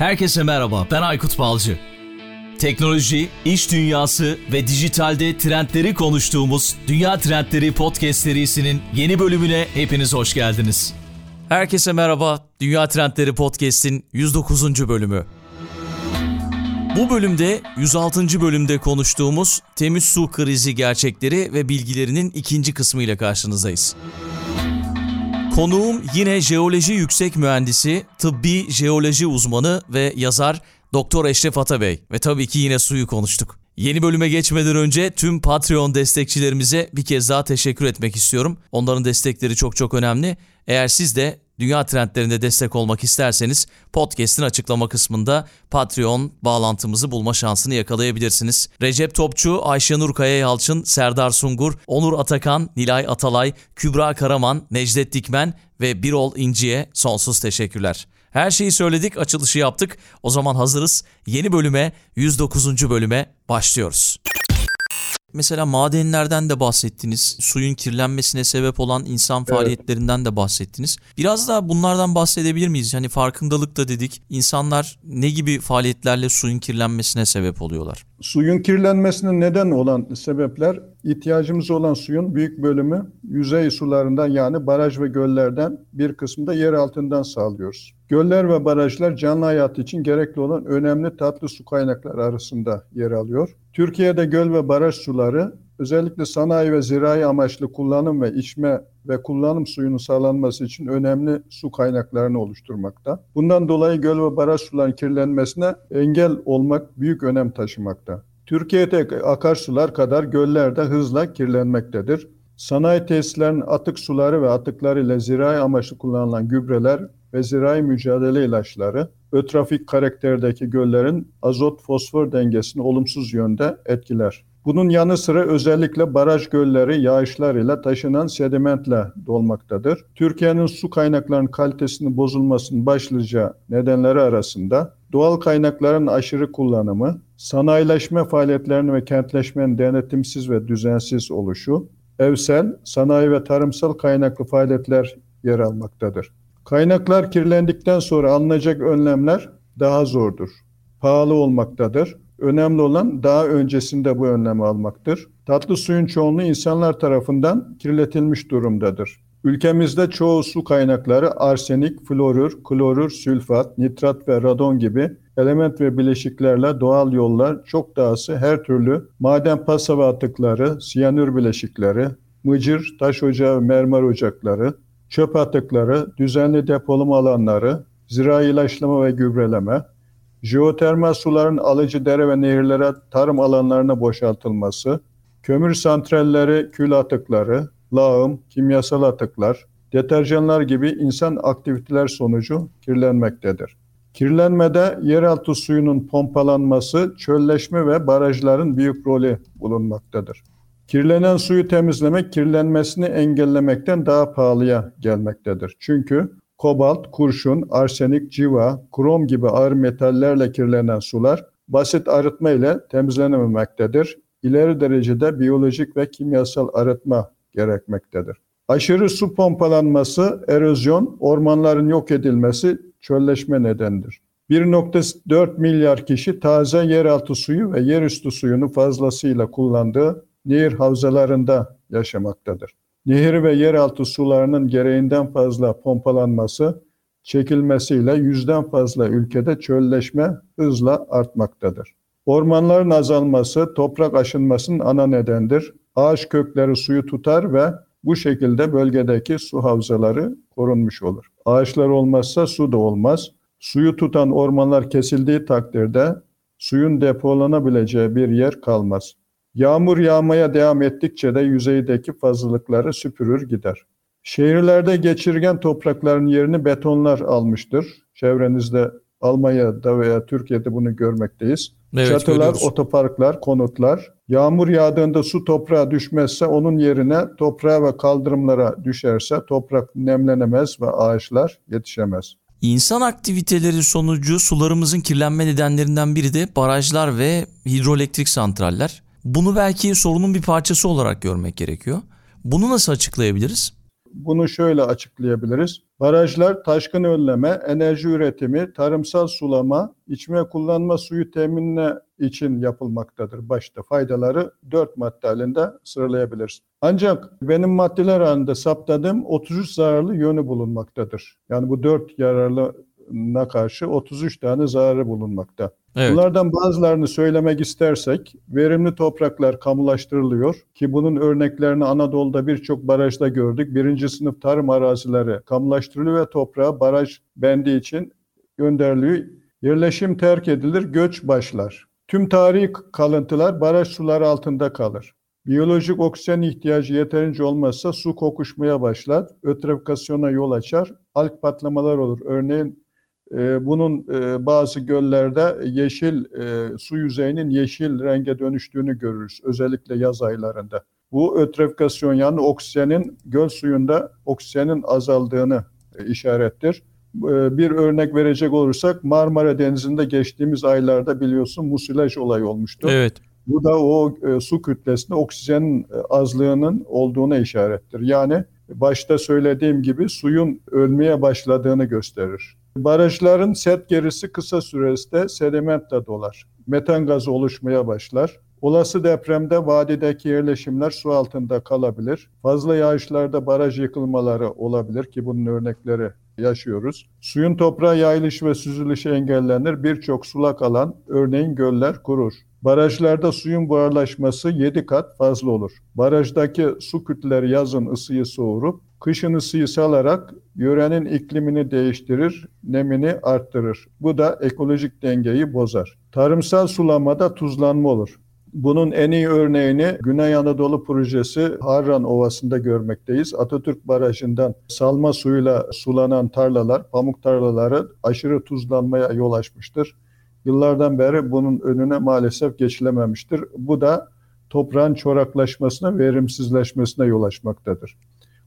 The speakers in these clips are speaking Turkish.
Herkese merhaba, ben Aykut Balcı. Teknoloji, iş dünyası ve dijitalde trendleri konuştuğumuz Dünya Trendleri Podcast serisinin yeni bölümüne hepiniz hoş geldiniz. Herkese merhaba, Dünya Trendleri Podcast'in 109. bölümü. Bu bölümde 106. bölümde konuştuğumuz temiz su krizi gerçekleri ve bilgilerinin ikinci kısmı ile karşınızdayız. Konuğum yine jeoloji yüksek mühendisi, tıbbi jeoloji uzmanı ve yazar Doktor Eşref Atabey ve tabii ki yine suyu konuştuk. Yeni bölüme geçmeden önce tüm Patreon destekçilerimize bir kez daha teşekkür etmek istiyorum. Onların destekleri çok çok önemli. Eğer siz de dünya trendlerinde destek olmak isterseniz podcast'in açıklama kısmında Patreon bağlantımızı bulma şansını yakalayabilirsiniz. Recep Topçu, Ayşenur Kaya Yalçın, Serdar Sungur, Onur Atakan, Nilay Atalay, Kübra Karaman, Necdet Dikmen ve Birol İnci'ye sonsuz teşekkürler. Her şeyi söyledik, açılışı yaptık. O zaman hazırız. Yeni bölüme, 109. bölüme başlıyoruz. Mesela madenlerden de bahsettiniz. Suyun kirlenmesine sebep olan insan faaliyetlerinden de bahsettiniz. Biraz daha bunlardan bahsedebilir miyiz? Hani farkındalık da dedik. İnsanlar ne gibi faaliyetlerle suyun kirlenmesine sebep oluyorlar? Suyun kirlenmesine neden olan sebepler ihtiyacımız olan suyun büyük bölümü yüzey sularından yani baraj ve göllerden bir kısmı da yer altından sağlıyoruz. Göller ve barajlar canlı hayat için gerekli olan önemli tatlı su kaynakları arasında yer alıyor. Türkiye'de göl ve baraj suları özellikle sanayi ve zirai amaçlı kullanım ve içme ve kullanım suyunun sağlanması için önemli su kaynaklarını oluşturmakta. Bundan dolayı göl ve baraj suların kirlenmesine engel olmak büyük önem taşımakta. Türkiye'de akarsular kadar göller de hızla kirlenmektedir. Sanayi tesislerinin atık suları ve atıkları ile zirai amaçlı kullanılan gübreler ve zirai mücadele ilaçları, ötrafik karakterdeki göllerin azot-fosfor dengesini olumsuz yönde etkiler. Bunun yanı sıra özellikle baraj gölleri yağışlar ile taşınan sedimentle dolmaktadır. Türkiye'nin su kaynaklarının kalitesinin bozulmasının başlıca nedenleri arasında doğal kaynakların aşırı kullanımı, sanayileşme faaliyetlerinin ve kentleşmenin denetimsiz ve düzensiz oluşu, evsel, sanayi ve tarımsal kaynaklı faaliyetler yer almaktadır. Kaynaklar kirlendikten sonra alınacak önlemler daha zordur. Pahalı olmaktadır. Önemli olan daha öncesinde bu önlemi almaktır. Tatlı suyun çoğunluğu insanlar tarafından kirletilmiş durumdadır. Ülkemizde çoğu su kaynakları arsenik, florür, klorür, sülfat, nitrat ve radon gibi element ve bileşiklerle doğal yollar çok dahası her türlü maden pasava atıkları, siyanür bileşikleri, mıcır, taş ocağı, mermer ocakları, çöp atıkları, düzenli depolama alanları, zirai ilaçlama ve gübreleme, jeotermal suların alıcı dere ve nehirlere tarım alanlarına boşaltılması, kömür santralleri, kül atıkları, lağım, kimyasal atıklar, deterjanlar gibi insan aktiviteler sonucu kirlenmektedir. Kirlenmede yeraltı suyunun pompalanması, çölleşme ve barajların büyük rolü bulunmaktadır. Kirlenen suyu temizlemek kirlenmesini engellemekten daha pahalıya gelmektedir. Çünkü kobalt, kurşun, arsenik, civa, krom gibi ağır metallerle kirlenen sular basit arıtma ile temizlenememektedir. İleri derecede biyolojik ve kimyasal arıtma gerekmektedir. Aşırı su pompalanması, erozyon, ormanların yok edilmesi çölleşme nedenidir. 1.4 milyar kişi taze yeraltı suyu ve yerüstü suyunu fazlasıyla kullandığı nehir havzalarında yaşamaktadır. Nehir ve yeraltı sularının gereğinden fazla pompalanması, çekilmesiyle yüzden fazla ülkede çölleşme hızla artmaktadır. Ormanların azalması toprak aşınmasının ana nedendir. Ağaç kökleri suyu tutar ve bu şekilde bölgedeki su havzaları korunmuş olur. Ağaçlar olmazsa su da olmaz. Suyu tutan ormanlar kesildiği takdirde suyun depolanabileceği bir yer kalmaz. Yağmur yağmaya devam ettikçe de yüzeydeki fazlalıkları süpürür gider. Şehirlerde geçirgen toprakların yerini betonlar almıştır. Çevrenizde Almanya'da veya Türkiye'de bunu görmekteyiz. Evet, Çatılar, görüyoruz. otoparklar, konutlar. Yağmur yağdığında su toprağa düşmezse onun yerine toprağa ve kaldırımlara düşerse toprak nemlenemez ve ağaçlar yetişemez. İnsan aktiviteleri sonucu sularımızın kirlenme nedenlerinden biri de barajlar ve hidroelektrik santraller. Bunu belki sorunun bir parçası olarak görmek gerekiyor. Bunu nasıl açıklayabiliriz? bunu şöyle açıklayabiliriz. Barajlar taşkın önleme, enerji üretimi, tarımsal sulama, içme kullanma suyu teminine için yapılmaktadır. Başta faydaları dört madde halinde sıralayabiliriz. Ancak benim maddeler halinde saptadığım 33 zararlı yönü bulunmaktadır. Yani bu dört yararlına karşı 33 tane zararı bulunmakta. Evet. Bunlardan bazılarını söylemek istersek, verimli topraklar kamulaştırılıyor ki bunun örneklerini Anadolu'da birçok barajda gördük. Birinci sınıf tarım arazileri kamulaştırılıyor ve toprağa baraj bendi için gönderiliyor. Yerleşim terk edilir, göç başlar. Tüm tarihi kalıntılar baraj suları altında kalır. Biyolojik oksijen ihtiyacı yeterince olmazsa su kokuşmaya başlar, ötrifikasyona yol açar, alg patlamalar olur. Örneğin e, bunun e, bazı göllerde yeşil e, su yüzeyinin yeşil renge dönüştüğünü görürüz özellikle yaz aylarında. Bu ötrifikasyon yani oksijenin göl suyunda oksijenin azaldığını e, işarettir. E, bir örnek verecek olursak Marmara Denizi'nde geçtiğimiz aylarda biliyorsun musilaj olayı olmuştu. Evet. Bu da o e, su kütlesinde oksijenin azlığının olduğuna işarettir. Yani başta söylediğim gibi suyun ölmeye başladığını gösterir. Barajların set gerisi kısa sürede sedimentle dolar. Metan gazı oluşmaya başlar. Olası depremde vadideki yerleşimler su altında kalabilir. Fazla yağışlarda baraj yıkılmaları olabilir ki bunun örnekleri yaşıyoruz. Suyun toprağa yayılış ve süzülüşü engellenir. Birçok sulak alan, örneğin göller kurur. Barajlarda suyun buharlaşması 7 kat fazla olur. Barajdaki su kütleleri yazın ısıyı soğurup, kışın ısıyı salarak yörenin iklimini değiştirir, nemini arttırır. Bu da ekolojik dengeyi bozar. Tarımsal sulamada tuzlanma olur. Bunun en iyi örneğini Güney Anadolu projesi Harran Ovası'nda görmekteyiz. Atatürk Barajı'ndan salma suyuyla sulanan tarlalar, pamuk tarlaları aşırı tuzlanmaya yol açmıştır. Yıllardan beri bunun önüne maalesef geçilememiştir. Bu da toprağın çoraklaşmasına, verimsizleşmesine yol açmaktadır.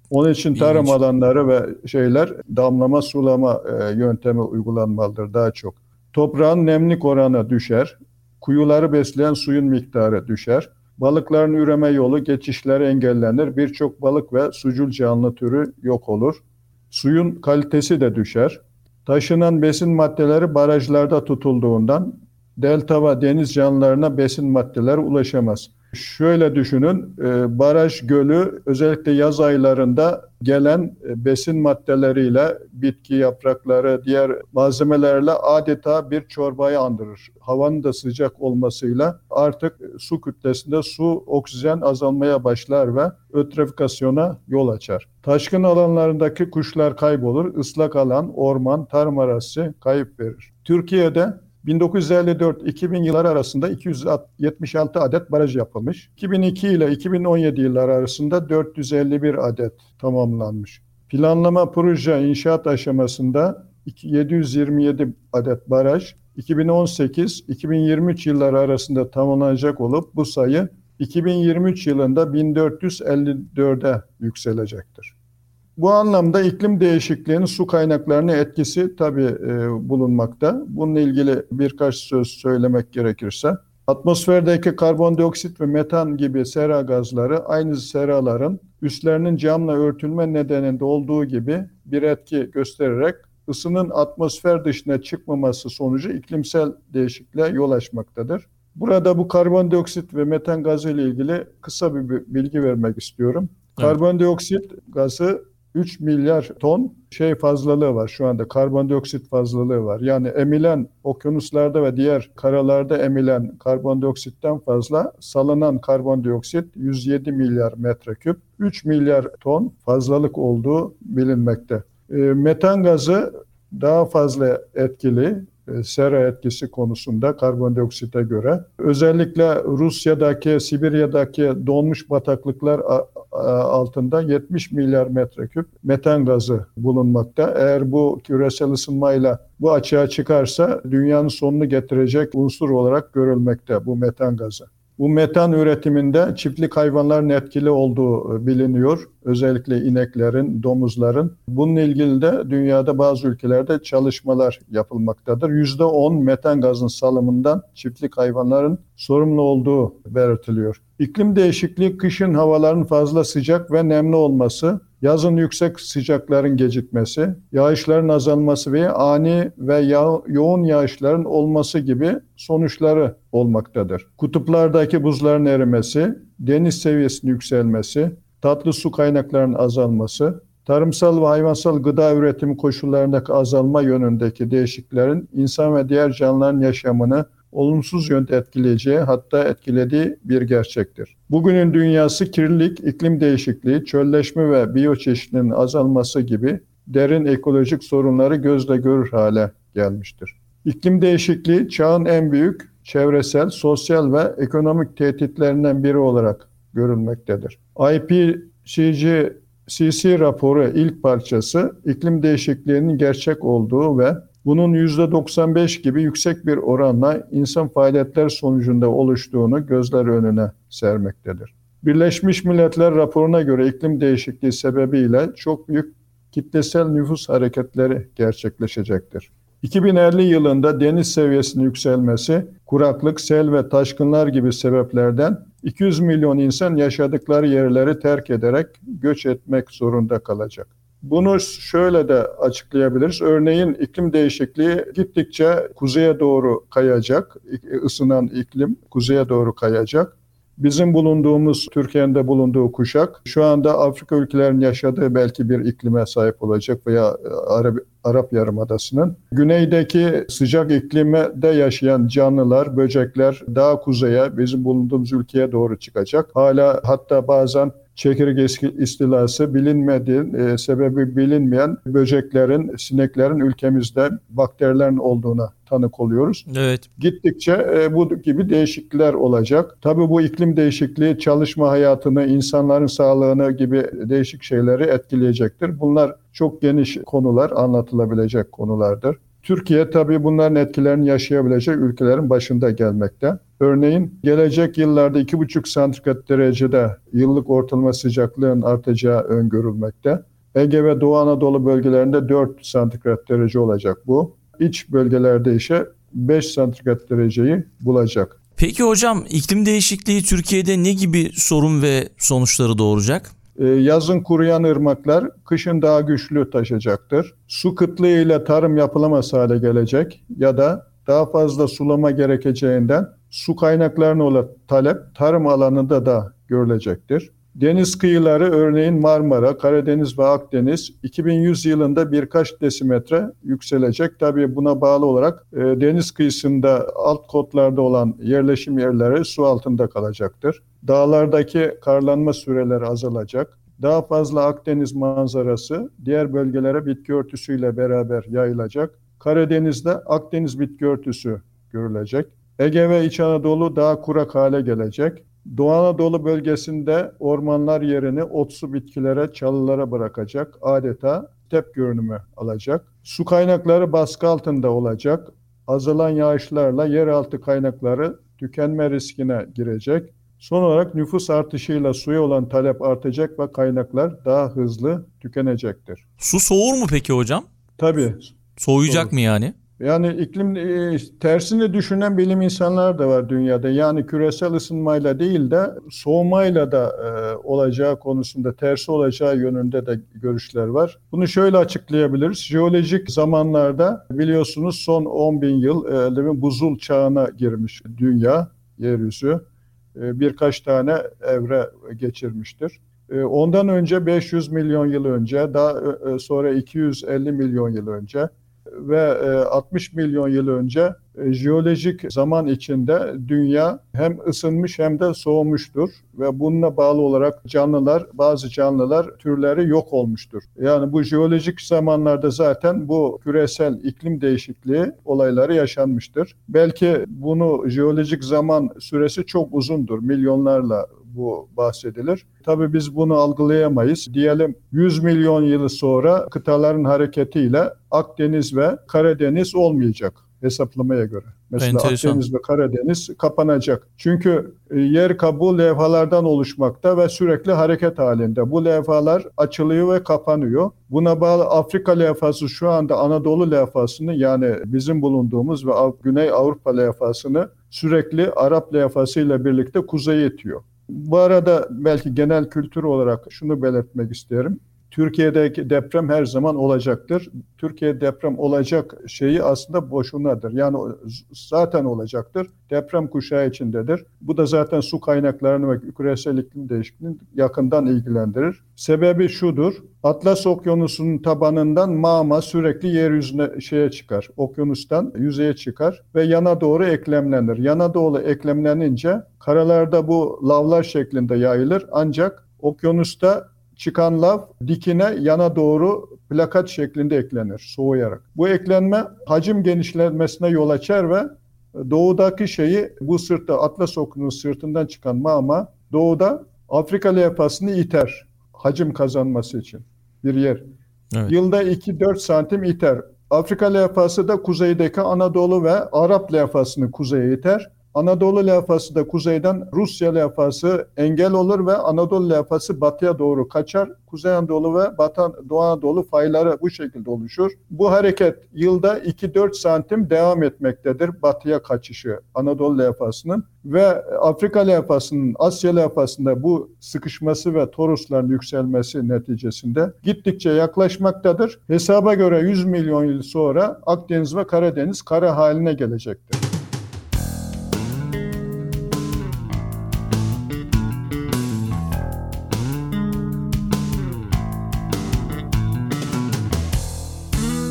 Onun için tarım İlginç. alanları ve şeyler damlama sulama e, yöntemi uygulanmalıdır daha çok. Toprağın nemlik oranı düşer. Kuyuları besleyen suyun miktarı düşer. Balıkların üreme yolu geçişleri engellenir. Birçok balık ve sucul canlı türü yok olur. Suyun kalitesi de düşer. Taşınan besin maddeleri barajlarda tutulduğundan delta ve deniz canlılarına besin maddeleri ulaşamaz. Şöyle düşünün, e, baraj gölü özellikle yaz aylarında gelen e, besin maddeleriyle bitki yaprakları, diğer malzemelerle adeta bir çorbayı andırır. Havanın da sıcak olmasıyla artık su kütlesinde su, oksijen azalmaya başlar ve ötrifikasyona yol açar. Taşkın alanlarındaki kuşlar kaybolur, ıslak alan, orman, tarım arazisi kayıp verir. Türkiye'de 1954-2000 yılları arasında 276 adet baraj yapılmış. 2002 ile 2017 yılları arasında 451 adet tamamlanmış. Planlama proje inşaat aşamasında 727 adet baraj 2018-2023 yılları arasında tamamlanacak olup bu sayı 2023 yılında 1454'e yükselecektir. Bu anlamda iklim değişikliğinin su kaynaklarına etkisi tabii e, bulunmakta. Bununla ilgili birkaç söz söylemek gerekirse, atmosferdeki karbondioksit ve metan gibi sera gazları aynı seraların üstlerinin camla örtülme nedeninde olduğu gibi bir etki göstererek ısının atmosfer dışına çıkmaması sonucu iklimsel değişikliğe yol açmaktadır. Burada bu karbondioksit ve metan gazı ile ilgili kısa bir bilgi vermek istiyorum. Evet. Karbondioksit gazı 3 milyar ton şey fazlalığı var şu anda karbondioksit fazlalığı var. Yani emilen okyanuslarda ve diğer karalarda emilen karbondioksitten fazla salınan karbondioksit 107 milyar metreküp 3 milyar ton fazlalık olduğu bilinmekte. E, metan gazı daha fazla etkili sera etkisi konusunda karbondioksite göre. Özellikle Rusya'daki, Sibirya'daki donmuş bataklıklar altında 70 milyar metreküp metan gazı bulunmakta. Eğer bu küresel ısınmayla bu açığa çıkarsa dünyanın sonunu getirecek unsur olarak görülmekte bu metan gazı. Bu metan üretiminde çiftlik hayvanların etkili olduğu e, biliniyor. Özellikle ineklerin, domuzların. Bununla ilgili de dünyada bazı ülkelerde çalışmalar yapılmaktadır. %10 metan gazın salımından çiftlik hayvanların sorumlu olduğu belirtiliyor. İklim değişikliği kışın havaların fazla sıcak ve nemli olması, yazın yüksek sıcakların gecikmesi, yağışların azalması ve ani ve ya- yoğun yağışların olması gibi sonuçları olmaktadır. Kutuplardaki buzların erimesi, deniz seviyesinin yükselmesi, tatlı su kaynaklarının azalması, tarımsal ve hayvansal gıda üretimi koşullarındaki azalma yönündeki değişikliklerin insan ve diğer canlıların yaşamını olumsuz yönde etkileyeceği hatta etkilediği bir gerçektir. Bugünün dünyası kirlilik, iklim değişikliği, çölleşme ve biyoçeşitliliğin azalması gibi derin ekolojik sorunları gözle görür hale gelmiştir. İklim değişikliği çağın en büyük çevresel, sosyal ve ekonomik tehditlerinden biri olarak görülmektedir. IPCC raporu ilk parçası iklim değişikliğinin gerçek olduğu ve bunun %95 gibi yüksek bir oranla insan faaliyetler sonucunda oluştuğunu gözler önüne sermektedir. Birleşmiş Milletler raporuna göre iklim değişikliği sebebiyle çok büyük kitlesel nüfus hareketleri gerçekleşecektir. 2050 yılında deniz seviyesinin yükselmesi, kuraklık, sel ve taşkınlar gibi sebeplerden 200 milyon insan yaşadıkları yerleri terk ederek göç etmek zorunda kalacak. Bunu şöyle de açıklayabiliriz. Örneğin iklim değişikliği gittikçe kuzeye doğru kayacak. Isınan iklim kuzeye doğru kayacak. Bizim bulunduğumuz, Türkiye'nin bulunduğu kuşak şu anda Afrika ülkelerinin yaşadığı belki bir iklime sahip olacak veya Arap, Arap Yarımadası'nın. Güneydeki sıcak iklimde yaşayan canlılar, böcekler daha kuzeye, bizim bulunduğumuz ülkeye doğru çıkacak. Hala hatta bazen çekirge istilası bilinmediği, e, sebebi bilinmeyen böceklerin, sineklerin ülkemizde bakterilerin olduğuna tanık oluyoruz. Evet. Gittikçe e, bu gibi değişiklikler olacak. Tabii bu iklim değişikliği çalışma hayatını, insanların sağlığını gibi değişik şeyleri etkileyecektir. Bunlar çok geniş konular, anlatılabilecek konulardır. Türkiye tabii bunların etkilerini yaşayabilecek ülkelerin başında gelmekte. Örneğin gelecek yıllarda 2,5 santigrat derecede yıllık ortalama sıcaklığın artacağı öngörülmekte. Ege ve Doğu Anadolu bölgelerinde 4 santigrat derece olacak bu. İç bölgelerde ise 5 santigrat dereceyi bulacak. Peki hocam iklim değişikliği Türkiye'de ne gibi sorun ve sonuçları doğuracak? Ee, yazın kuruyan ırmaklar kışın daha güçlü taşacaktır. Su kıtlığı ile tarım yapılamaz hale gelecek ya da daha fazla sulama gerekeceğinden su kaynaklarına olan talep tarım alanında da görülecektir. Deniz kıyıları örneğin Marmara, Karadeniz ve Akdeniz 2100 yılında birkaç desimetre yükselecek. Tabii buna bağlı olarak e, deniz kıyısında alt kotlarda olan yerleşim yerleri su altında kalacaktır. Dağlardaki karlanma süreleri azalacak. Daha fazla Akdeniz manzarası diğer bölgelere bitki örtüsüyle beraber yayılacak. Karadeniz'de Akdeniz bitki örtüsü görülecek. Ege ve İç Anadolu daha kurak hale gelecek. Doğu Anadolu bölgesinde ormanlar yerini otsu bitkilere, çalılara bırakacak. Adeta step görünümü alacak. Su kaynakları baskı altında olacak. Azalan yağışlarla yeraltı kaynakları tükenme riskine girecek. Son olarak nüfus artışıyla suya olan talep artacak ve kaynaklar daha hızlı tükenecektir. Su soğur mu peki hocam? Tabii. Soğuyacak Soğur. mı yani? Yani iklim e, tersini düşünen bilim insanlar da var dünyada. Yani küresel ısınmayla değil de soğumayla da e, olacağı konusunda tersi olacağı yönünde de görüşler var. Bunu şöyle açıklayabiliriz. Jeolojik zamanlarda biliyorsunuz son 10 bin yıl e, buzul çağına girmiş dünya, yeryüzü. E, birkaç tane evre geçirmiştir. E, ondan önce 500 milyon yıl önce, daha e, sonra 250 milyon yıl önce ve 60 milyon yıl önce jeolojik zaman içinde dünya hem ısınmış hem de soğumuştur ve bununla bağlı olarak canlılar, bazı canlılar türleri yok olmuştur. Yani bu jeolojik zamanlarda zaten bu küresel iklim değişikliği olayları yaşanmıştır. Belki bunu jeolojik zaman süresi çok uzundur, milyonlarla bu bahsedilir. Tabii biz bunu algılayamayız. Diyelim 100 milyon yıl sonra kıtaların hareketiyle Akdeniz ve Karadeniz olmayacak hesaplamaya göre. Mesela Enteresan. Akdeniz ve Karadeniz kapanacak. Çünkü yer kabuğu levhalardan oluşmakta ve sürekli hareket halinde. Bu levhalar açılıyor ve kapanıyor. Buna bağlı Afrika levhası şu anda Anadolu levhasını yani bizim bulunduğumuz ve Güney Avrupa levhasını sürekli Arap levhasıyla birlikte kuzeye itiyor. Bu arada belki genel kültür olarak şunu belirtmek isterim. Türkiye'deki deprem her zaman olacaktır. Türkiye deprem olacak şeyi aslında boşunadır. Yani zaten olacaktır. Deprem kuşağı içindedir. Bu da zaten su kaynaklarını ve küresel iklim değişikliğini yakından ilgilendirir. Sebebi şudur. Atlas Okyanusu'nun tabanından mağma sürekli yeryüzüne şeye çıkar. Okyanustan yüzeye çıkar ve yana doğru eklemlenir. Yana doğru eklemlenince karalarda bu lavlar şeklinde yayılır. Ancak okyanusta çıkan lav dikine yana doğru plakat şeklinde eklenir soğuyarak. Bu eklenme hacim genişlenmesine yol açar ve doğudaki şeyi bu sırtta Atlas Okyanusu sırtından çıkan mağma doğuda Afrika levhasını iter hacim kazanması için bir yer. Evet. Yılda 2-4 santim iter. Afrika levhası da kuzeydeki Anadolu ve Arap levhasını kuzeye iter. Anadolu levhası da kuzeyden Rusya levhası engel olur ve Anadolu levhası batıya doğru kaçar. Kuzey Anadolu ve Batı Doğu Anadolu fayları bu şekilde oluşur. Bu hareket yılda 2-4 santim devam etmektedir batıya kaçışı Anadolu levhasının ve Afrika levhasının Asya levhasında bu sıkışması ve torusların yükselmesi neticesinde gittikçe yaklaşmaktadır. Hesaba göre 100 milyon yıl sonra Akdeniz ve Karadeniz kara haline gelecektir.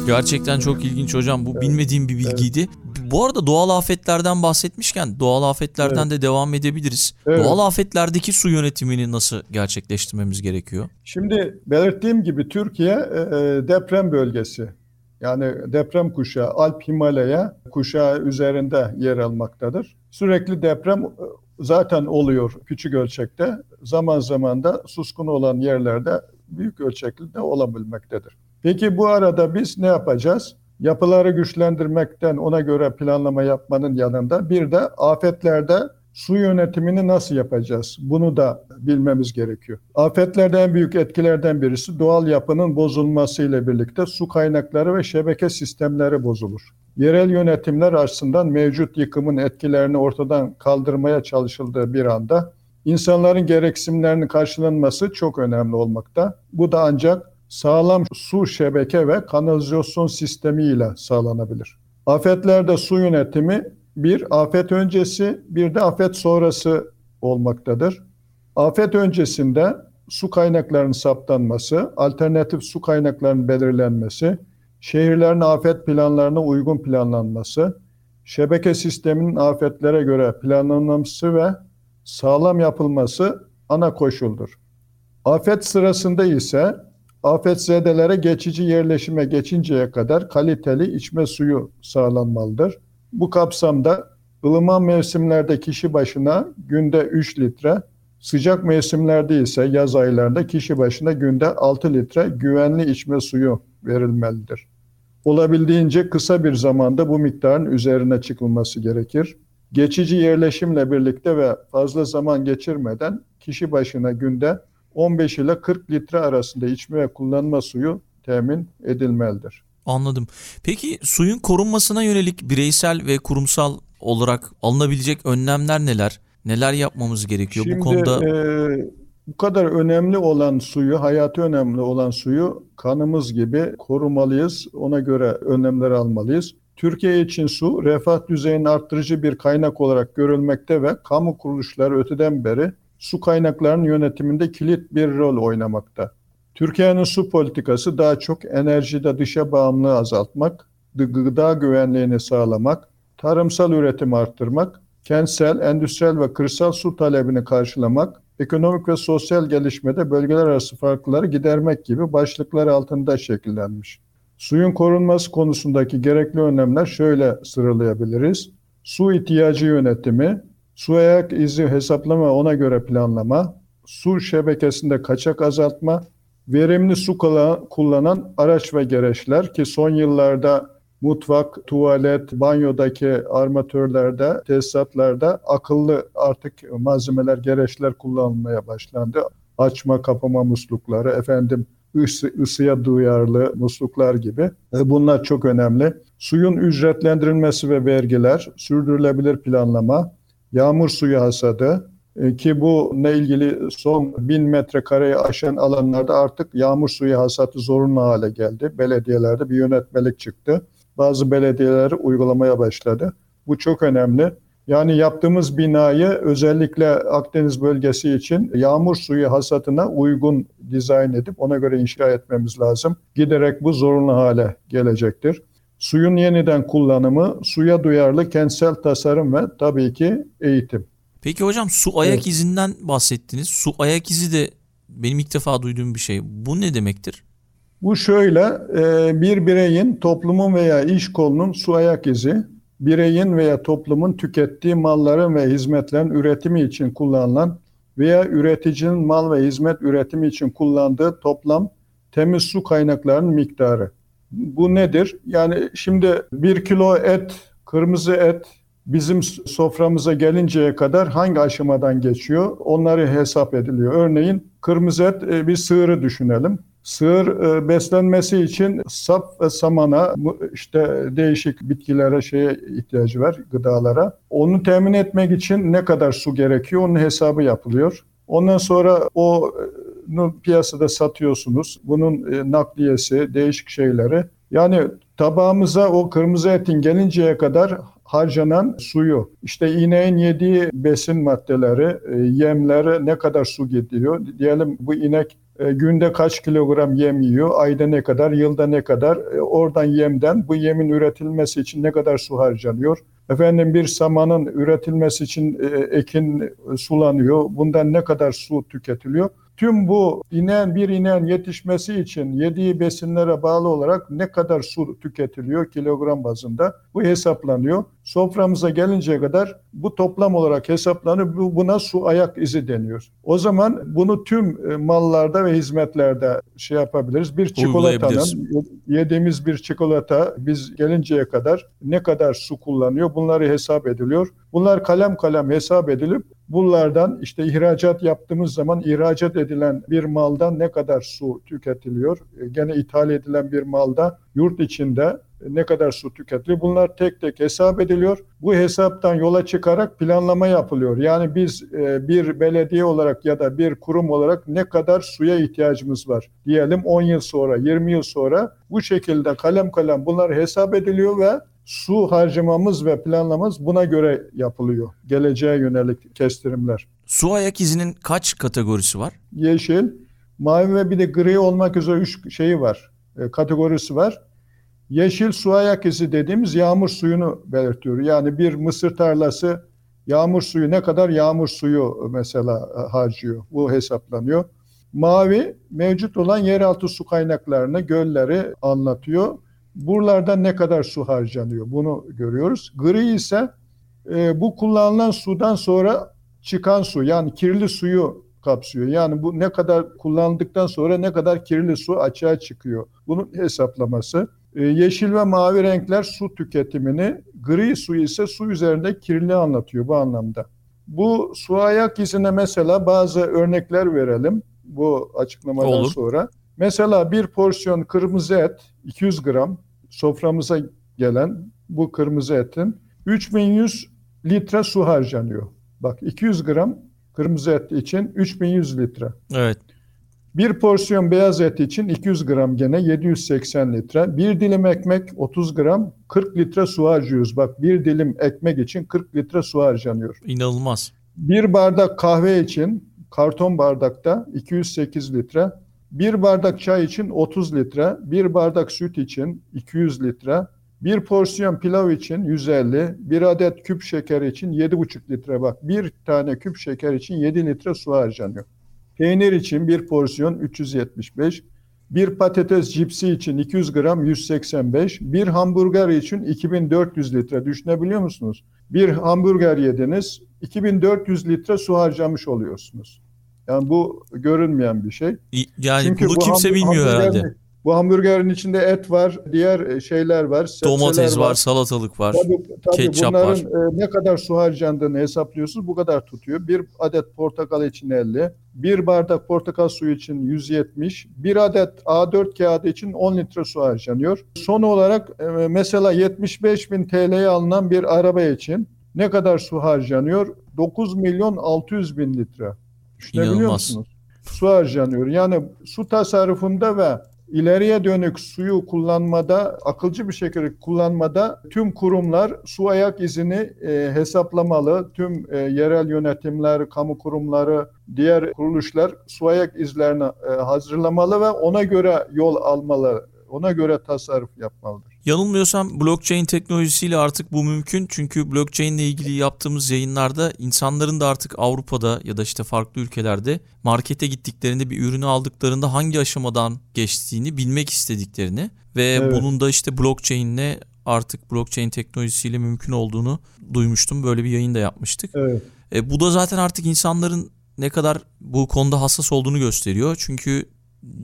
Gerçekten çok ilginç hocam. Bu evet. bilmediğim bir bilgiydi. Evet. Bu arada doğal afetlerden bahsetmişken doğal afetlerden evet. de devam edebiliriz. Evet. Doğal afetlerdeki su yönetimini nasıl gerçekleştirmemiz gerekiyor? Şimdi belirttiğim gibi Türkiye e, e, deprem bölgesi. Yani deprem kuşağı Alp Himalaya kuşağı üzerinde yer almaktadır. Sürekli deprem e, zaten oluyor küçük ölçekte. Zaman zaman da suskun olan yerlerde büyük ölçekli de olabilmektedir. Peki bu arada biz ne yapacağız? Yapıları güçlendirmekten ona göre planlama yapmanın yanında bir de afetlerde su yönetimini nasıl yapacağız? Bunu da bilmemiz gerekiyor. Afetlerde en büyük etkilerden birisi doğal yapının bozulması ile birlikte su kaynakları ve şebeke sistemleri bozulur. Yerel yönetimler açısından mevcut yıkımın etkilerini ortadan kaldırmaya çalışıldığı bir anda insanların gereksinimlerinin karşılanması çok önemli olmakta. Bu da ancak sağlam su şebeke ve kanalizasyon sistemi ile sağlanabilir. Afetlerde su yönetimi bir afet öncesi bir de afet sonrası olmaktadır. Afet öncesinde su kaynaklarının saptanması, alternatif su kaynaklarının belirlenmesi, şehirlerin afet planlarına uygun planlanması, şebeke sisteminin afetlere göre planlanması ve sağlam yapılması ana koşuldur. Afet sırasında ise afetzedelere geçici yerleşime geçinceye kadar kaliteli içme suyu sağlanmalıdır. Bu kapsamda ılıman mevsimlerde kişi başına günde 3 litre, sıcak mevsimlerde ise yaz aylarında kişi başına günde 6 litre güvenli içme suyu verilmelidir. Olabildiğince kısa bir zamanda bu miktarın üzerine çıkılması gerekir. Geçici yerleşimle birlikte ve fazla zaman geçirmeden kişi başına günde 15 ile 40 litre arasında içme ve kullanma suyu temin edilmelidir. Anladım. Peki suyun korunmasına yönelik bireysel ve kurumsal olarak alınabilecek önlemler neler? Neler yapmamız gerekiyor Şimdi, bu konuda? E, bu kadar önemli olan suyu, hayatı önemli olan suyu kanımız gibi korumalıyız. Ona göre önlemler almalıyız. Türkiye için su refah düzeyini arttırıcı bir kaynak olarak görülmekte ve kamu kuruluşları öteden beri su kaynaklarının yönetiminde kilit bir rol oynamakta. Türkiye'nin su politikası daha çok enerjide dışa bağımlılığı azaltmak, gıda güvenliğini sağlamak, tarımsal üretimi arttırmak, kentsel, endüstriyel ve kırsal su talebini karşılamak, ekonomik ve sosyal gelişmede bölgeler arası farkları gidermek gibi başlıklar altında şekillenmiş. Suyun korunması konusundaki gerekli önlemler şöyle sıralayabiliriz. Su ihtiyacı yönetimi, su ayak izi hesaplama ona göre planlama, su şebekesinde kaçak azaltma, verimli su kullanan araç ve gereçler ki son yıllarda mutfak, tuvalet, banyodaki armatörlerde, tesisatlarda akıllı artık malzemeler, gereçler kullanılmaya başlandı. Açma, kapama muslukları, efendim ısı, ısıya duyarlı musluklar gibi. E, bunlar çok önemli. Suyun ücretlendirilmesi ve vergiler, sürdürülebilir planlama, yağmur suyu hasadı, E, ki bununla ilgili son 1000 metrekareyi aşan alanlarda artık yağmur suyu hasatı zorunlu hale geldi. Belediyelerde bir yönetmelik çıktı. Bazı belediyeler uygulamaya başladı. Bu çok önemli. Yani yaptığımız binayı özellikle Akdeniz bölgesi için yağmur suyu hasatına uygun dizayn edip ona göre inşa etmemiz lazım. Giderek bu zorunlu hale gelecektir. Suyun yeniden kullanımı, suya duyarlı kentsel tasarım ve tabii ki eğitim. Peki hocam su ayak Evet. izinden bahsettiniz. Su ayak izi de benim ilk defa duyduğum bir şey. Bu ne demektir? Bu şöyle, e, bir bireyin, toplumun veya iş kolunun su ayak izi, bireyin veya toplumun tükettiği malların ve hizmetlerin üretimi için kullanılan veya üreticinin mal ve hizmet üretimi için kullandığı toplam temiz su kaynaklarının miktarı. Bu nedir? Yani şimdi bir kilo et, kırmızı et bizim soframıza gelinceye kadar hangi aşamadan geçiyor? Onları hesap ediliyor. Örneğin kırmızı et e, bir sığırı düşünelim. Sığır e, beslenmesi için sap ve samana işte değişik bitkilere şeye ihtiyacı var gıdalara. Onu temin etmek için ne kadar su gerekiyor onun hesabı yapılıyor. Ondan sonra o e, piyasada satıyorsunuz. Bunun e, nakliyesi, değişik şeyleri. Yani tabağımıza o kırmızı etin gelinceye kadar harcanan suyu, işte ineğin yediği besin maddeleri, e, yemleri ne kadar su gidiyor? Diyelim bu inek e, günde kaç kilogram yem yiyor, ayda ne kadar, yılda ne kadar, oradan yemden bu yemin üretilmesi için ne kadar su harcanıyor? Efendim bir samanın üretilmesi için ekin sulanıyor, bundan ne kadar su tüketiliyor? Tüm bu inen bir inen yetişmesi için yediği besinlere bağlı olarak ne kadar su tüketiliyor kilogram bazında bu hesaplanıyor. Soframıza gelinceye kadar bu toplam olarak hesaplanıyor. Bu- Buna su ayak izi deniyor. O zaman bunu tüm e, mallarda ve hizmetlerde şey yapabiliriz. Bir çikolatanın yediğimiz bir çikolata biz gelinceye kadar ne kadar su kullanıyor bunları hesap ediliyor. Bunlar kalem kalem hesap edilip bunlardan işte ihracat yaptığımız zaman ihracat edilen bir maldan ne kadar su tüketiliyor? E, Gene ithal edilen bir malda yurt içinde ne kadar su tüketiliyor? Bunlar tek tek hesap ediliyor. Bu hesaptan yola çıkarak planlama yapılıyor. Yani biz e, bir belediye olarak ya da bir kurum olarak ne kadar suya ihtiyacımız var? Diyelim 10 yıl sonra, 20 yıl sonra bu şekilde kalem kalem bunlar hesap ediliyor ve su harcamamız ve planlamamız buna göre yapılıyor. Geleceğe yönelik kestirimler. Su ayak izinin kaç kategorisi var? Yeşil, mavi ve bir de gri olmak üzere üç şeyi var, e, kategorisi var. Yeşil su ayak izi dediğimiz yağmur suyunu belirtiyor. Yani bir mısır tarlası yağmur suyu ne kadar yağmur suyu mesela e, harcıyor. Bu hesaplanıyor. Mavi mevcut olan yeraltı su kaynaklarını, gölleri anlatıyor. Buralardan ne kadar su harcanıyor bunu görüyoruz. Gri ise e, bu kullanılan sudan sonra çıkan su yani kirli suyu kapsıyor. Yani bu ne kadar kullandıktan sonra ne kadar kirli su açığa çıkıyor. Bunun hesaplaması. E, yeşil ve mavi renkler su tüketimini, gri su ise su üzerinde kirliliği anlatıyor bu anlamda. Bu su ayak izine mesela bazı örnekler verelim bu açıklamadan Olur. sonra. Mesela bir porsiyon kırmızı et 200 gram soframıza gelen bu kırmızı etin 3100 litre su harcanıyor. Bak 200 gram kırmızı et için 3100 litre. Evet. Bir porsiyon beyaz et için 200 gram gene 780 litre. Bir dilim ekmek 30 gram 40 litre su harcıyoruz. Bak bir dilim ekmek için 40 litre su harcanıyor. İnanılmaz. Bir bardak kahve için karton bardakta 208 litre. Bir bardak çay için 30 litre. Bir bardak süt için 200 litre. Bir porsiyon pilav için 150. Bir adet küp şeker için 7,5 litre. Bak bir tane küp şeker için 7 litre su harcanıyor. Peynir için bir porsiyon 375. Bir patates cipsi için 200 gram 185. Bir hamburger için 2400 litre. Düşünebiliyor musunuz? Bir hamburger yediniz 2400 litre su harcamış oluyorsunuz. Yani bu görünmeyen bir şey. Yani Çünkü bunu bu kimse bilmiyor herhalde. Bu hamburgerin içinde et var, diğer e, şeyler var, Domates var, salatalık var. Tabii, tabii ketçap bunların var. e, ne kadar su harcandığını hesaplıyorsunuz. Bu kadar tutuyor. Bir adet portakal için 50, bir bardak portakal suyu için 170, bir adet A4 kağıdı için 10 litre su harcanıyor. Son olarak e, mesela 75 bin TL'ye alınan bir araba için ne kadar su harcanıyor? 9 milyon 600 bin litre. Düşünebiliyor İnanılmaz. musunuz? Su harcanıyor. Yani su tasarrufunda ve ileriye dönük suyu kullanmada, akılcı bir şekilde kullanmada tüm kurumlar su ayak izini e, hesaplamalı. Tüm e, yerel yönetimler, kamu kurumları, diğer kuruluşlar su ayak izlerini e, hazırlamalı ve ona göre yol almalı. Ona göre tasarruf yapmalıdır. Yanılmıyorsam blockchain teknolojisiyle artık bu mümkün. Çünkü blockchain ile ilgili yaptığımız yayınlarda insanların da artık Avrupa'da ya da işte farklı ülkelerde markete gittiklerinde bir ürünü aldıklarında hangi aşamadan geçtiğini bilmek istediklerini ve Evet. bunun da işte blockchain ile artık blockchain teknolojisiyle mümkün olduğunu duymuştum. Böyle bir yayın da yapmıştık. Evet. E, bu da zaten artık insanların ne kadar bu konuda hassas olduğunu gösteriyor. Çünkü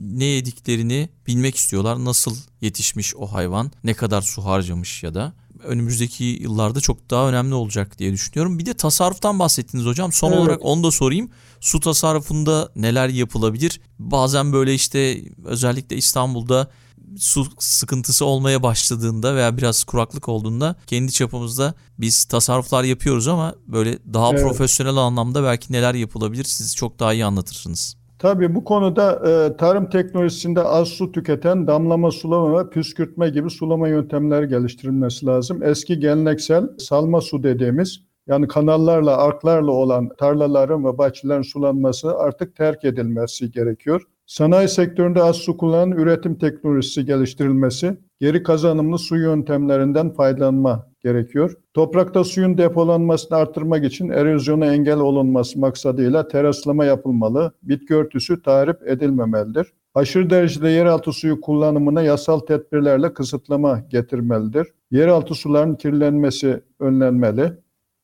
ne yediklerini bilmek istiyorlar. Nasıl yetişmiş o hayvan, ne kadar su harcamış ya da önümüzdeki yıllarda çok daha önemli olacak diye düşünüyorum. Bir de tasarruftan bahsettiniz hocam. Son Evet. olarak onu da sorayım. Su tasarrufunda neler yapılabilir? Bazen böyle işte özellikle İstanbul'da su sıkıntısı olmaya başladığında veya biraz kuraklık olduğunda kendi çapımızda biz tasarruflar yapıyoruz ama böyle daha Evet. profesyonel anlamda belki neler yapılabilir siz çok daha iyi anlatırsınız. Tabii bu konuda e, tarım teknolojisinde az su tüketen damlama sulama ve püskürtme gibi sulama yöntemleri geliştirilmesi lazım. Eski geleneksel salma su dediğimiz yani kanallarla, arklarla olan tarlaların ve bahçelerin sulanması artık terk edilmesi gerekiyor. Sanayi sektöründe az su kullanan üretim teknolojisi geliştirilmesi, geri kazanımlı su yöntemlerinden faydalanma gerekiyor. Toprakta suyun depolanmasını artırmak için erozyona engel olunması maksadıyla teraslama yapılmalı, bitki örtüsü tahrip edilmemelidir. Aşırı derecede yeraltı suyu kullanımına yasal tedbirlerle kısıtlama getirmelidir. Yeraltı suların kirlenmesi önlenmeli.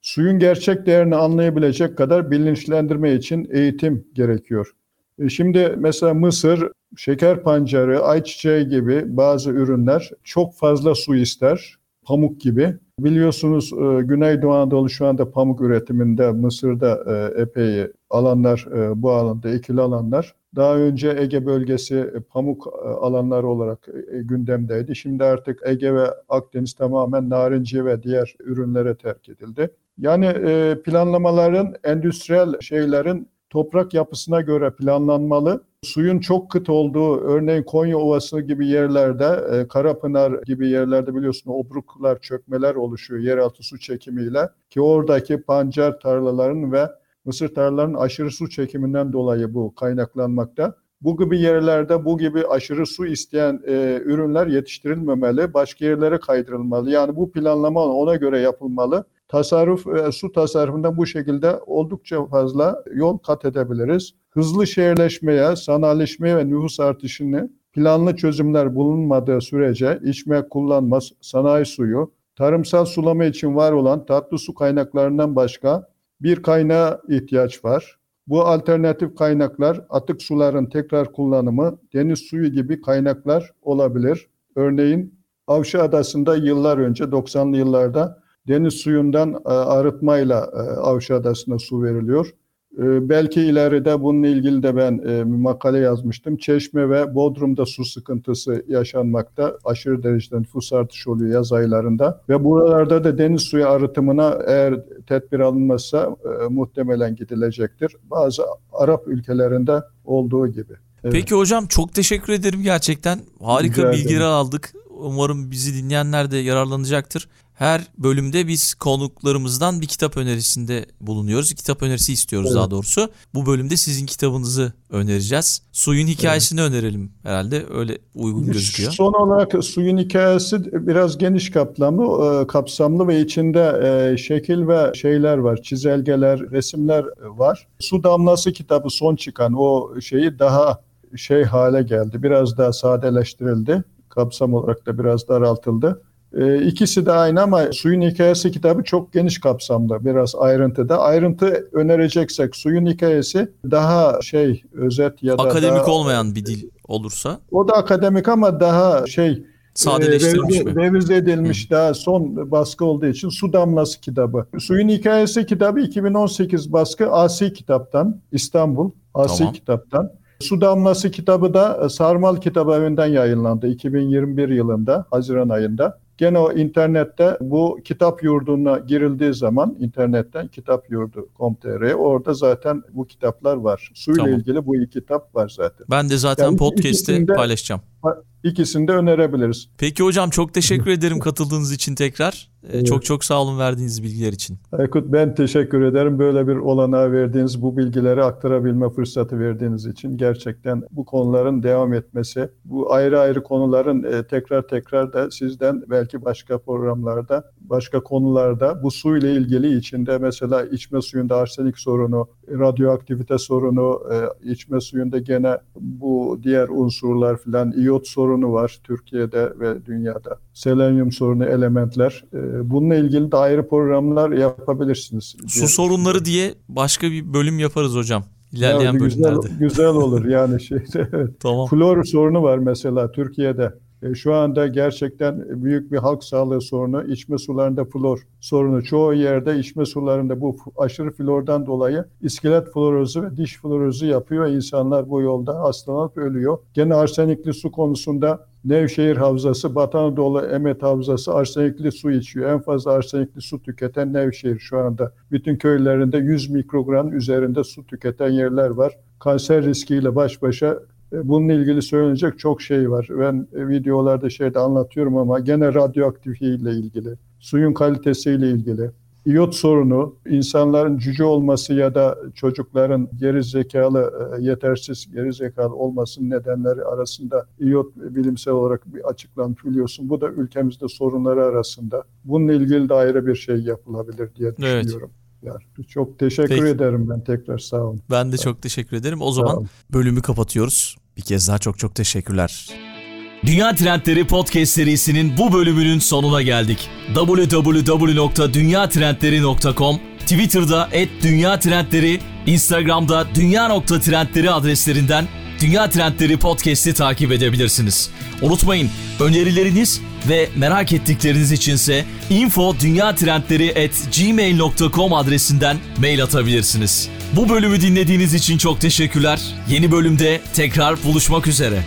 Suyun gerçek değerini anlayabilecek kadar bilinçlendirme için eğitim gerekiyor. E, Şimdi mesela mısır, şeker pancarı, ayçiçeği gibi bazı ürünler çok fazla su ister. Pamuk gibi. Biliyorsunuz e, Güneydoğu Anadolu şu anda pamuk üretiminde Mısır'da e, epey alanlar e, bu alanda ekili alanlar. Daha önce Ege bölgesi pamuk alanları olarak gündemdeydi. Şimdi artık Ege ve Akdeniz tamamen narenciye ve diğer ürünlere terk edildi. Yani planlamaların endüstriyel şeylerin toprak yapısına göre planlanmalı. Suyun çok kıt olduğu örneğin Konya Ovası gibi yerlerde, e, Karapınar gibi yerlerde biliyorsun obruklar, çökmeler oluşuyor yeraltı su çekimiyle ki oradaki pancar tarlaların ve mısır tarlalarının aşırı su çekiminden dolayı bu kaynaklanmakta. Bu gibi yerlerde bu gibi aşırı su isteyen e, ürünler yetiştirilmemeli, başka yerlere kaydırılmalı. Yani bu planlama ona göre yapılmalı. Tasarruf, e, su tasarrufundan bu şekilde oldukça fazla yol kat edebiliriz. Hızlı şehirleşmeye, sanayileşmeye ve nüfus artışını planlı çözümler bulunmadığı sürece içme, kullanma, sanayi suyu, tarımsal sulama için var olan tatlı su kaynaklarından başka bir kaynağa ihtiyaç var. Bu alternatif kaynaklar atık suların tekrar kullanımı, deniz suyu gibi kaynaklar olabilir. Örneğin Avşa Adası'nda yıllar önce 90'lı yıllarda deniz suyundan e, arıtmayla e, Avşa Adası'na su veriliyor. E, belki ileride bununla ilgili de ben bir makale yazmıştım. Çeşme ve Bodrum'da su sıkıntısı yaşanmakta. Aşırı derecede nüfus artışı oluyor yaz aylarında. Ve buralarda da deniz suyu arıtımına eğer tedbir alınmazsa muhtemelen gidilecektir. Bazı Arap ülkelerinde olduğu gibi. Evet. Peki hocam çok teşekkür ederim gerçekten. Harika Rica bilgiler ederim. aldık. Umarım bizi dinleyenler de yararlanacaktır. Her bölümde biz konuklarımızdan bir kitap önerisinde bulunuyoruz. Kitap önerisi istiyoruz Evet. daha doğrusu. Bu bölümde sizin kitabınızı önereceğiz. Suyun hikayesini önerelim herhalde. Öyle uygun gözüküyor. Son olarak suyun hikayesi biraz geniş kapsamlı, e, kapsamlı ve içinde e, şekil ve şeyler var, çizelgeler, resimler var. Su Damlası kitabı son çıkan o şeyi daha şey hale geldi. Biraz daha sadeleştirildi. Kapsam olarak da biraz daraltıldı. E, İkisi de aynı ama Suyun Hikayesi kitabı çok geniş kapsamda, biraz ayrıntıda. Ayrıntı önereceksek Suyun Hikayesi daha şey özet ya da Akademik daha, olmayan bir dil olursa o da akademik ama daha şey sadeleştirilmiş e, revize, revize edilmiş daha son baskı olduğu için Su Damlası kitabı. Suyun Hikayesi kitabı 2018 baskı Asi kitaptan İstanbul Asi Tamam. kitaptan. Su Damlası kitabı da e, Sarmal Kitap Evi'nden yayınlandı 2021 yılında Haziran ayında. Gene o internette bu kitap yurduna girildiği zaman internetten kitap yurdu.com.tr orada zaten bu kitaplar var. Suyla Tamam. ilgili bu iki kitap var zaten. Ben de zaten Yani podcast'te paylaşacağım. İkisini de önerebiliriz. Peki hocam çok teşekkür ederim katıldığınız için tekrar. Ee, Evet. Çok çok sağ olun verdiğiniz bilgiler için. Aykut ben teşekkür ederim. Böyle bir olanağı verdiğiniz, bu bilgileri aktarabilme fırsatı verdiğiniz için gerçekten bu konuların devam etmesi, bu ayrı ayrı konuların e, tekrar tekrar da sizden belki başka programlarda, başka konularda bu suyla ilgili içinde mesela içme suyunda arsenik sorunu, radyoaktivite sorunu, e, içme suyunda gene bu diğer unsurlar filan, iyot sorunu var Türkiye'de ve dünyada. Selenyum sorunu, elementler. E, Bununla ilgili de ayrı programlar yapabilirsiniz. Su sorunları diye başka bir bölüm yaparız hocam. İlerleyen Yani güzel, bölümlerde. güzel olur yani şey. evet. Tamam. Flor sorunu var mesela Türkiye'de. E, şu anda gerçekten büyük bir halk sağlığı sorunu. içme sularında flor sorunu. Çoğu yerde içme sularında bu aşırı flordan dolayı iskelet florozu ve diş florozu yapıyor. İnsanlar bu yolda hastalanıp ölüyor. Gene arsenikli su konusunda Nevşehir Havzası, Batı Anadolu Emet Havzası arsenikli su içiyor. En fazla arsenikli su tüketen Nevşehir şu anda. Bütün köylerinde 100 mikrogram üzerinde su tüketen yerler var. Kanser riskiyle baş başa Bununla ilgili söylenecek çok şey var. Ben e, videolarda şeyde anlatıyorum ama gene radyoaktifite ile ilgili, suyun kalitesiyle ilgili, iyot sorunu, insanların cüce olması ya da çocukların geri zekalı, e, yetersiz geri zekalı olmasının nedenleri arasında iyot bilimsel olarak bir açıklanmış biliyorsun. Bu da ülkemizde sorunları arasında. Bununla ilgili de ayrı bir şey yapılabilir diye Evet. Yani çok teşekkür Peki. ederim ben tekrar sağ olun. Ben de çok teşekkür ederim. O Sağ zaman bölümü kapatıyoruz. Bir kez daha çok çok teşekkürler. Dünya Trendleri Podcast serisinin bu bölümünün sonuna geldik. www.dünyatrendleri.com Twitter'da @dünyatrendleri, Instagram'da dünya.trendleri adreslerinden Dünya Trendleri Podcast'i takip edebilirsiniz. Unutmayın önerileriniz ve merak ettikleriniz içinse info gmail.com adresinden mail atabilirsiniz. Bu bölümü dinlediğiniz için çok teşekkürler. Yeni bölümde tekrar buluşmak üzere.